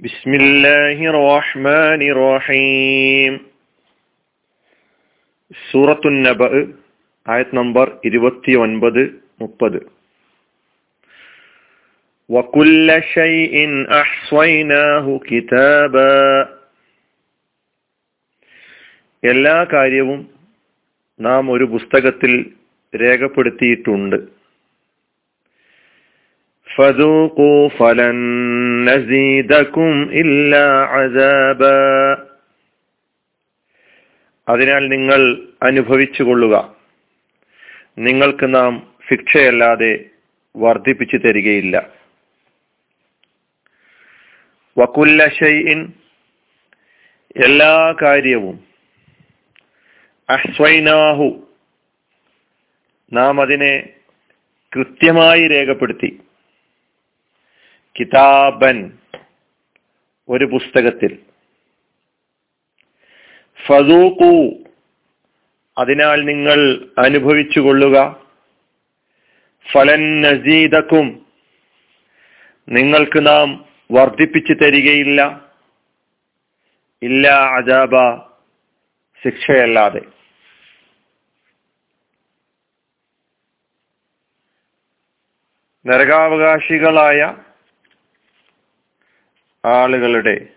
بسم الله الرحمن الرحيم സൂറത്തു നബ ആയത് നമ്പർ ഇരുപത്തി ഒൻപത് മുപ്പത് وكل شيء أحصيناه كتابا എല്ലാ കാര്യവും നാം ഒരു പുസ്തകത്തിൽ രേഖപ്പെടുത്തിയിട്ടുണ്ട് فذوقوا فلن نزيدكم إلا عذابا അതിനാൽ നിങ്ങൾ അനുഭവിച്ചു കൊള്ളുക നിങ്ങൾക്ക് നാം ശിക്ഷയല്ലാതെ വർദ്ധിപ്പിച്ചു തരികയില്ല വക്കുല്ല ഷൈഇൻ എല്ലാ കാര്യവും അഹ്സ്വൈനാഹു നാം അതിനെ കൃത്യമായി രേഖപ്പെടുത്തി കിതാബൻ ഒരു പുസ്തകത്തിൽ. ഫസൂക്കു അതിനാൽ നിങ്ങൾ അനുഭവിച്ചു കൊള്ളുക. ഫലൻ നസീദക്കും നിങ്ങൾക്ക് നാം വർദ്ധിപ്പിച്ചു തരികയില്ല. ഇല്ല അജാബ ശിക്ഷയല്ലാതെ. നരകാവകാശികളായ ആളുകളുടെ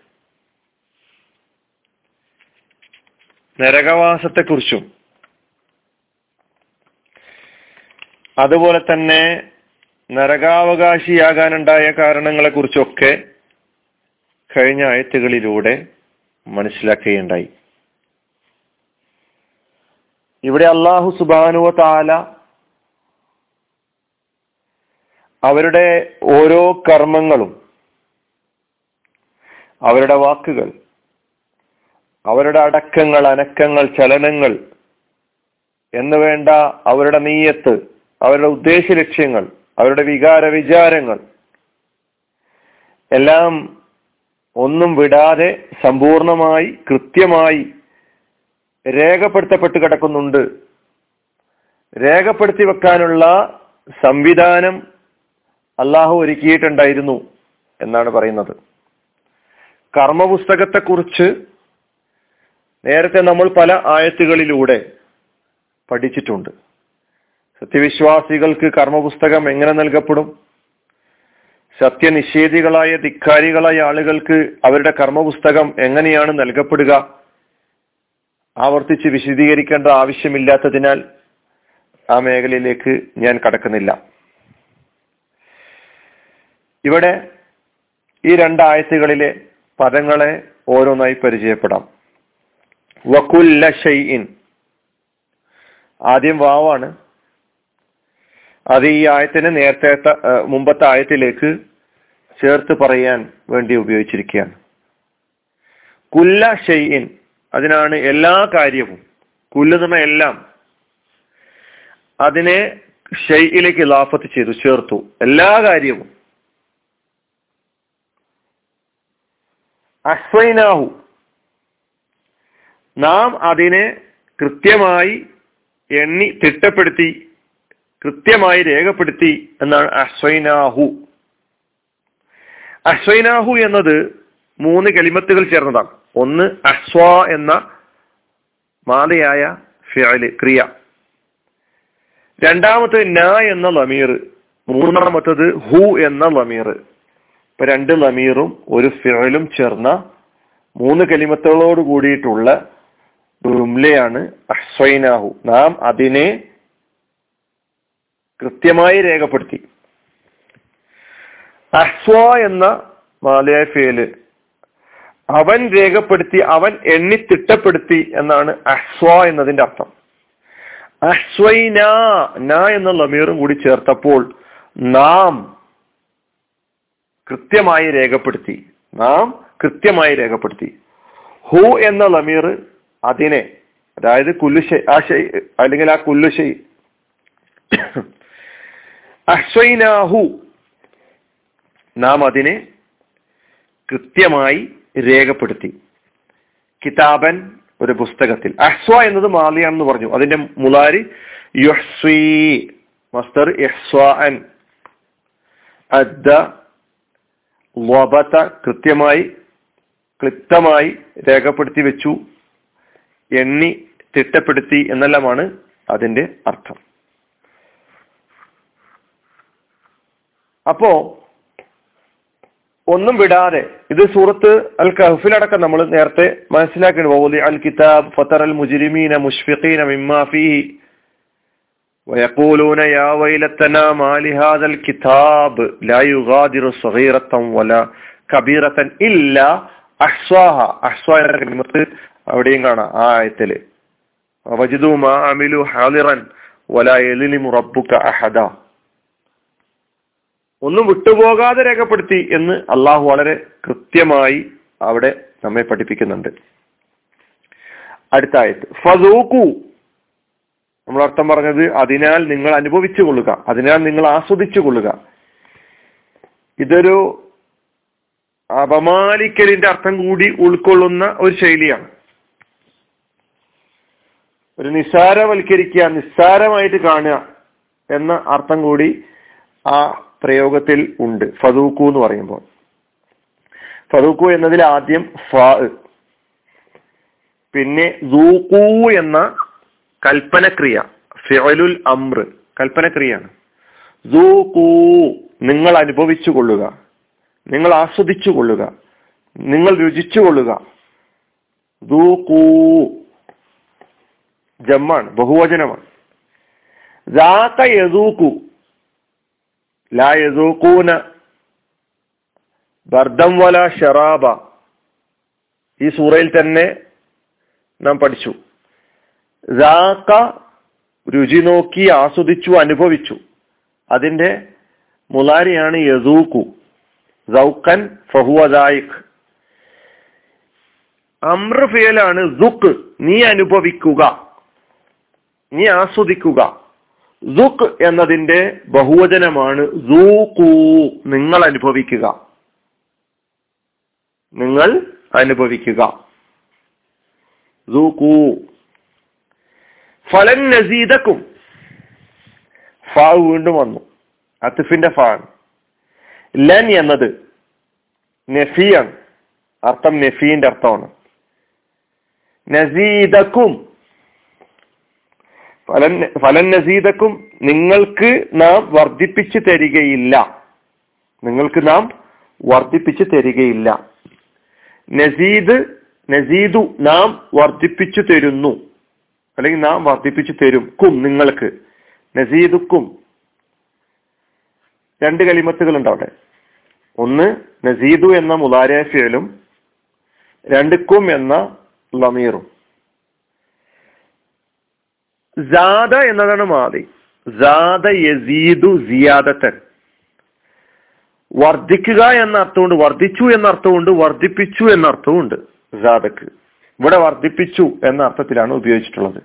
നരകവാസത്തെക്കുറിച്ചും അതുപോലെ തന്നെ നരകാവകാശിയാകാനുണ്ടായ കാരണങ്ങളെക്കുറിച്ചൊക്കെ കഴിഞ്ഞ ആയത്തുകളിലൂടെ മനസ്സിലാക്കുകയുണ്ടായി. ഇവിടെ അള്ളാഹു സുബാനുവ താല അവരുടെ ഓരോ കർമ്മങ്ങളും അവരുടെ വാക്കുകൾ അവരുടെ അടക്കങ്ങൾ അനക്കങ്ങൾ ചലനങ്ങൾ എന്ന് വേണ്ട അവരുടെ നീയത്ത് അവരുടെ ഉദ്ദേശ ലക്ഷ്യങ്ങൾ അവരുടെ വികാര വിചാരങ്ങൾ എല്ലാം ഒന്നും വിടാതെ സമ്പൂർണമായി കൃത്യമായി രേഖപ്പെടുത്തപ്പെട്ട് കിടക്കുന്നുണ്ട്. രേഖപ്പെടുത്തി വെക്കാനുള്ള സംവിധാനം അള്ളാഹു ഒരുക്കിയിട്ടുണ്ടായിരുന്നു എന്നാണ് പറയുന്നത്. കർമ്മപുസ്തകത്തെക്കുറിച്ച് നേരത്തെ നമ്മൾ പല ആയത്തുകളിലൂടെ പഠിച്ചിട്ടുണ്ട്. സത്യവിശ്വാസികൾക്ക് കർമ്മപുസ്തകം എങ്ങനെ നൽകപ്പെടും? സത്യനിഷേധികളായ ധിക്കാരികളായ ആളുകൾക്ക് അവരുടെ കർമ്മപുസ്തകം എങ്ങനെയാണ് നൽകപ്പെടുക? ആവർത്തിച്ച് വിശദീകരിക്കേണ്ട ആവശ്യമില്ലാത്തതിനാൽ ആ മേഖലയിലേക്ക് ഞാൻ കടക്കുന്നില്ല. ഇവിടെ ഈ രണ്ടായത്തുകളിലെ പദങ്ങളെ ഓരോന്നായി പരിചയപ്പെടാം. വക്കുല്ല ആദ്യം വാവാണ്. അത് ഈ ആയത്തിന് നേരത്തെ മുമ്പത്തെ ആയത്തിലേക്ക് ചേർത്ത് പറയാൻ വേണ്ടി ഉപയോഗിച്ചിരിക്കുകയാണ്. കുല്ല ഷെയ്ഇൻ അതിനാണ് എല്ലാ കാര്യവും കുല്ല് എന്ന് എല്ലാം അതിനെ ഷെയ്യിലേക്ക് ലാഫത്ത് ചെയ്തു ചേർത്തു. എല്ലാ കാര്യവും. അസ്വൈനാഹു നാം അതിനെ കൃത്യമായി എണ്ണി തിട്ടപ്പെടുത്തി കൃത്യമായി രേഖപ്പെടുത്തി എന്നാണ് അസ്വൈനാഹു അശ്വൈനാഹു എന്നത് മൂന്ന് കലിമത്തുകൾ ചേർന്നതാണ്. ഒന്ന് അശ്വ എന്ന മാതയായ ഫിയൽ ക്രിയ. രണ്ടാമത്തെ ന എന്ന ലമീർ മൂന്നാമത്തത് ഹു എന്ന ലമീർ. ഇപ്പൊ രണ്ട് നമീറും ഒരു ഫിഅലും ചേർന്ന മൂന്ന് കലിമത്തുകളോട് കൂടിയിട്ടുള്ള ജുംലയാണ് അഹ്സൈനാഹു. നാം അതിനെ കൃത്യമായി രേഖപ്പെടുത്തി. അഹ്സ്വ എന്ന മാലയായ ഫേൽ അവൻ രേഖപ്പെടുത്തി അവൻ എണ്ണി തിട്ടപ്പെടുത്തി എന്നാണ് അഹ്സ്വ എന്നതിന്റെ അർത്ഥം. അഹ്സ്വൈന ന എന്ന ലമീറും കൂടി ചേർത്തപ്പോൾ നാം കൃത്യമായി രേഖപ്പെടുത്തി. നാം കൃത്യമായി രേഖപ്പെടുത്തി. ഹു എന്ന ലമീർ അതിനെ അതായത് കുല്ലുശൈ ആ ഷൈ അല്ലെങ്കിൽ ആ കുല്ലുശൈ അശ്വൈനാഹു നാം അതിനെ കൃത്യമായി രേഖപ്പെടുത്തി. കിതാബൻ ഒരു പുസ്തകത്തിൽ. അഹ്സ്വ എന്നത് മാലിയാണെന്ന് പറഞ്ഞു. അതിന്റെ മുലാരി യുഹ്സ്വി മസ്തർ ഇഹ്സ്വാൻ അദ്ദ വബത കൃത്യമായി ക്ലിപ്തമായി രേഖപ്പെടുത്തി വെച്ചു എണ്ണി തിട്ടപ്പെടുത്തി എന്നെല്ലാമാണ് അതിന്റെ അർത്ഥം. അപ്പോ ഒന്നും വിടാതെ ഇത് സൂറത്ത് അൽ കഹഫിലടക്കം നമ്മൾ നേരത്തെ മനസ്സിലാക്കി അൽ കിതാബ് ഫത്തർ അൽ മുജിരിമീന മുഷ്ഫിഖീന മിമ്മാ ഫീഹി ويقولون يا ويلتنا ما لهذا الكتاب لا يغادر صغيرة ولا كبيرة إلا أحصاها أحصاها എന്ന കലിമത്ത് അവിടെയും കാണാം ആ ആയത്തില് വജിദു മാ അമിലു ഹാലിറൻ വലാ യലിമു റബ്ബുക അഹദ ഒന്നും വിട്ടുപോകാതെ രേഖപ്പെടുത്തി എന്ന് അള്ളാഹു വളരെ കൃത്യമായി അവിടെ നമ്മെ പഠിപ്പിക്കുന്നുണ്ട് അടുത്ത ആയത്ത് ഫസൂക്കു നമ്മൾ അർത്ഥം പറഞ്ഞത് അതിനാൽ നിങ്ങൾ അനുഭവിച്ചു കൊള്ളുക അതിനാൽ നിങ്ങൾ ആസ്വദിച്ചു കൊള്ളുക ഇതൊരു അപമാനിക്കലിന്റെ അർത്ഥം കൂടി ഉൾക്കൊള്ളുന്ന ഒരു ശൈലിയാണ്. ഒരു നിസ്സാരവൽക്കരിക്കുക നിസ്സാരമായിട്ട് കാണുക എന്ന അർത്ഥം കൂടി ആ പ്രയോഗത്തിൽ ഉണ്ട്. ഫതൂക്കു എന്ന് പറയുമ്പോൾ. ഫതൂക്കു എന്നതിൽ ആദ്യം ഫ പിന്നെ എന്ന കൽപ്പനക്രിയ ഫിഅലുൽ അമ്ര കൽപ്പനക്രിയയാണ്. ദൂക്കൂ നിങ്ങൾ അനുഭവിച്ചു കൊള്ളുക നിങ്ങൾ ആസ്വദിച്ചു കൊള്ളുക നിങ്ങൾ രുചിച്ചു കൊള്ളുക ജമ്മാണ് ബഹുവചനമാണ്. ലാ ഈ സൂറയിൽ തന്നെ നാം പഠിച്ചു. ദാക്ക രുചി നോക്കി ആസ്വദിച്ചു അനുഭവിച്ചു. അതിന്റെ മുലാരിയാണ് യസൂക്കു സൗക്കൻ ഫഹുവദായിഖ് അമ്രഫിയലാണ് ദുക്ക് നീ അനുഭവിക്കുക. നീ ആസ്വദിക്കുക. ദുക്ക് എന്നതിന്റെ ബഹുവചനമാണ് നിങ്ങൾ അനുഭവിക്കുക. നിങ്ങൾ അനുഭവിക്കുക. ഫലൻ നസീദക്കും. ഫാ വീണ്ടും വന്നു. അത്തിഫിന്റെ ഫാണ് ലൻ എന്നത് നെഫിയാണ്. അർത്ഥം നെഫീന്റെ അർത്ഥമാണ്. നസീദക്കും. ഫലൻ ഫലൻ നസീദക്കും നിങ്ങൾക്ക് നാം വർദ്ധിപ്പിച്ചു തരികയില്ല. നിങ്ങൾക്ക് നാം വർദ്ധിപ്പിച്ചു തരികയില്ല. നസീദ് നസീദു നാം വർദ്ധിപ്പിച്ചു തരുന്നു. അല്ലെങ്കിൽ നാം വർദ്ധിപ്പിച്ചു തരും കും നിങ്ങൾക്ക്. നസീദുക്കും. രണ്ട് കലിമത്തുകൾ ഉണ്ട് അവിടെ ഒന്ന് നസീദു എന്ന മുലാരഫിയലും രണ്ട് കും എന്ന ലമീറും. ജാദ എന്നതാണ് മാതി. ജാദ യസീദു സിയാദത്തൻ. വർദ്ധിക്കുക എന്ന അർത്ഥമുണ്ട് വർദ്ധിച്ചു എന്ന അർത്ഥമുണ്ട് വർദ്ധിപ്പിച്ചു എന്ന അർത്ഥമുണ്ട് ജാദക്ക് ഇവിടെ വർദ്ധിപ്പിച്ചു എന്ന അർത്ഥത്തിലാണ് ഉപയോഗിച്ചിട്ടുള്ളത്.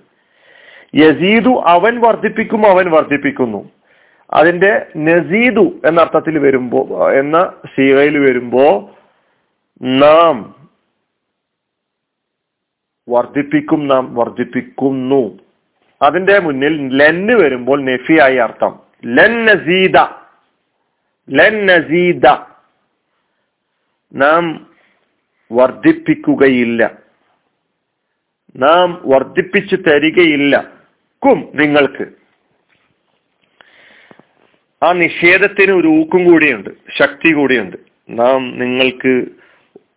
യസീദു അവൻ വർദ്ധിപ്പിക്കും അവൻ വർദ്ധിപ്പിക്കുന്നു. അതിന്റെ നസീദു എന്ന അർത്ഥത്തിൽ വരുമ്പോ എന്ന സീകയിൽ വരുമ്പോ നാം വർദ്ധിപ്പിക്കും നാം വർദ്ധിപ്പിക്കുന്നു. അതിന്റെ മുന്നിൽ ലെന്ന് വരുമ്പോൾ നെഫിയായി അർത്ഥം. ലൻ നസീദ ലൻ നസീദ. നാം വർദ്ധിപ്പിക്കുകയില്ല. നാം വർദ്ധിപ്പിച്ചു തരികയില്ല. ക്കും നിങ്ങൾക്ക്. ആ നിഷേധത്തിന് ഒരു ഊക്കും കൂടിയുണ്ട് ശക്തി കൂടിയുണ്ട്. നാം നിങ്ങൾക്ക്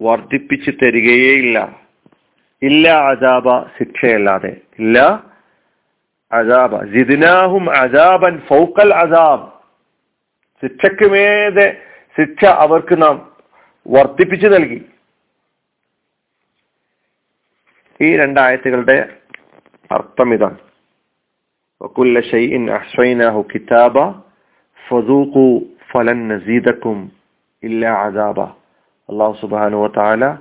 വർദ്ധിപ്പിച്ചു തരികയേയില്ല. ഇല്ല അജാബ ശിക്ഷയല്ലാതെ. ഇല്ല അജാബ. ജിദിനാഹും അജാബൻ ഫൗക്കൽ അജാബ്. ശിക്ഷയ്ക്ക് മേതെ ശിക്ഷ അവർക്ക് നാം വർദ്ധിപ്പിച്ചു നൽകി. ഈ രണ്ടായത്തുകളുടെ അർത്ഥം ഇതാണ്. കിതാബ അദാബ. അള്ളാഹു സുബാനുവ താല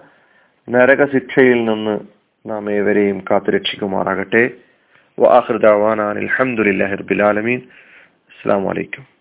നരക ശിക്ഷയിൽ നിന്ന് നാം ഏവരെയും കാത്തുരക്ഷിക്കുമാറാകട്ടെ. വാഹൃദാൻ അസ്സാം വലൈക്കും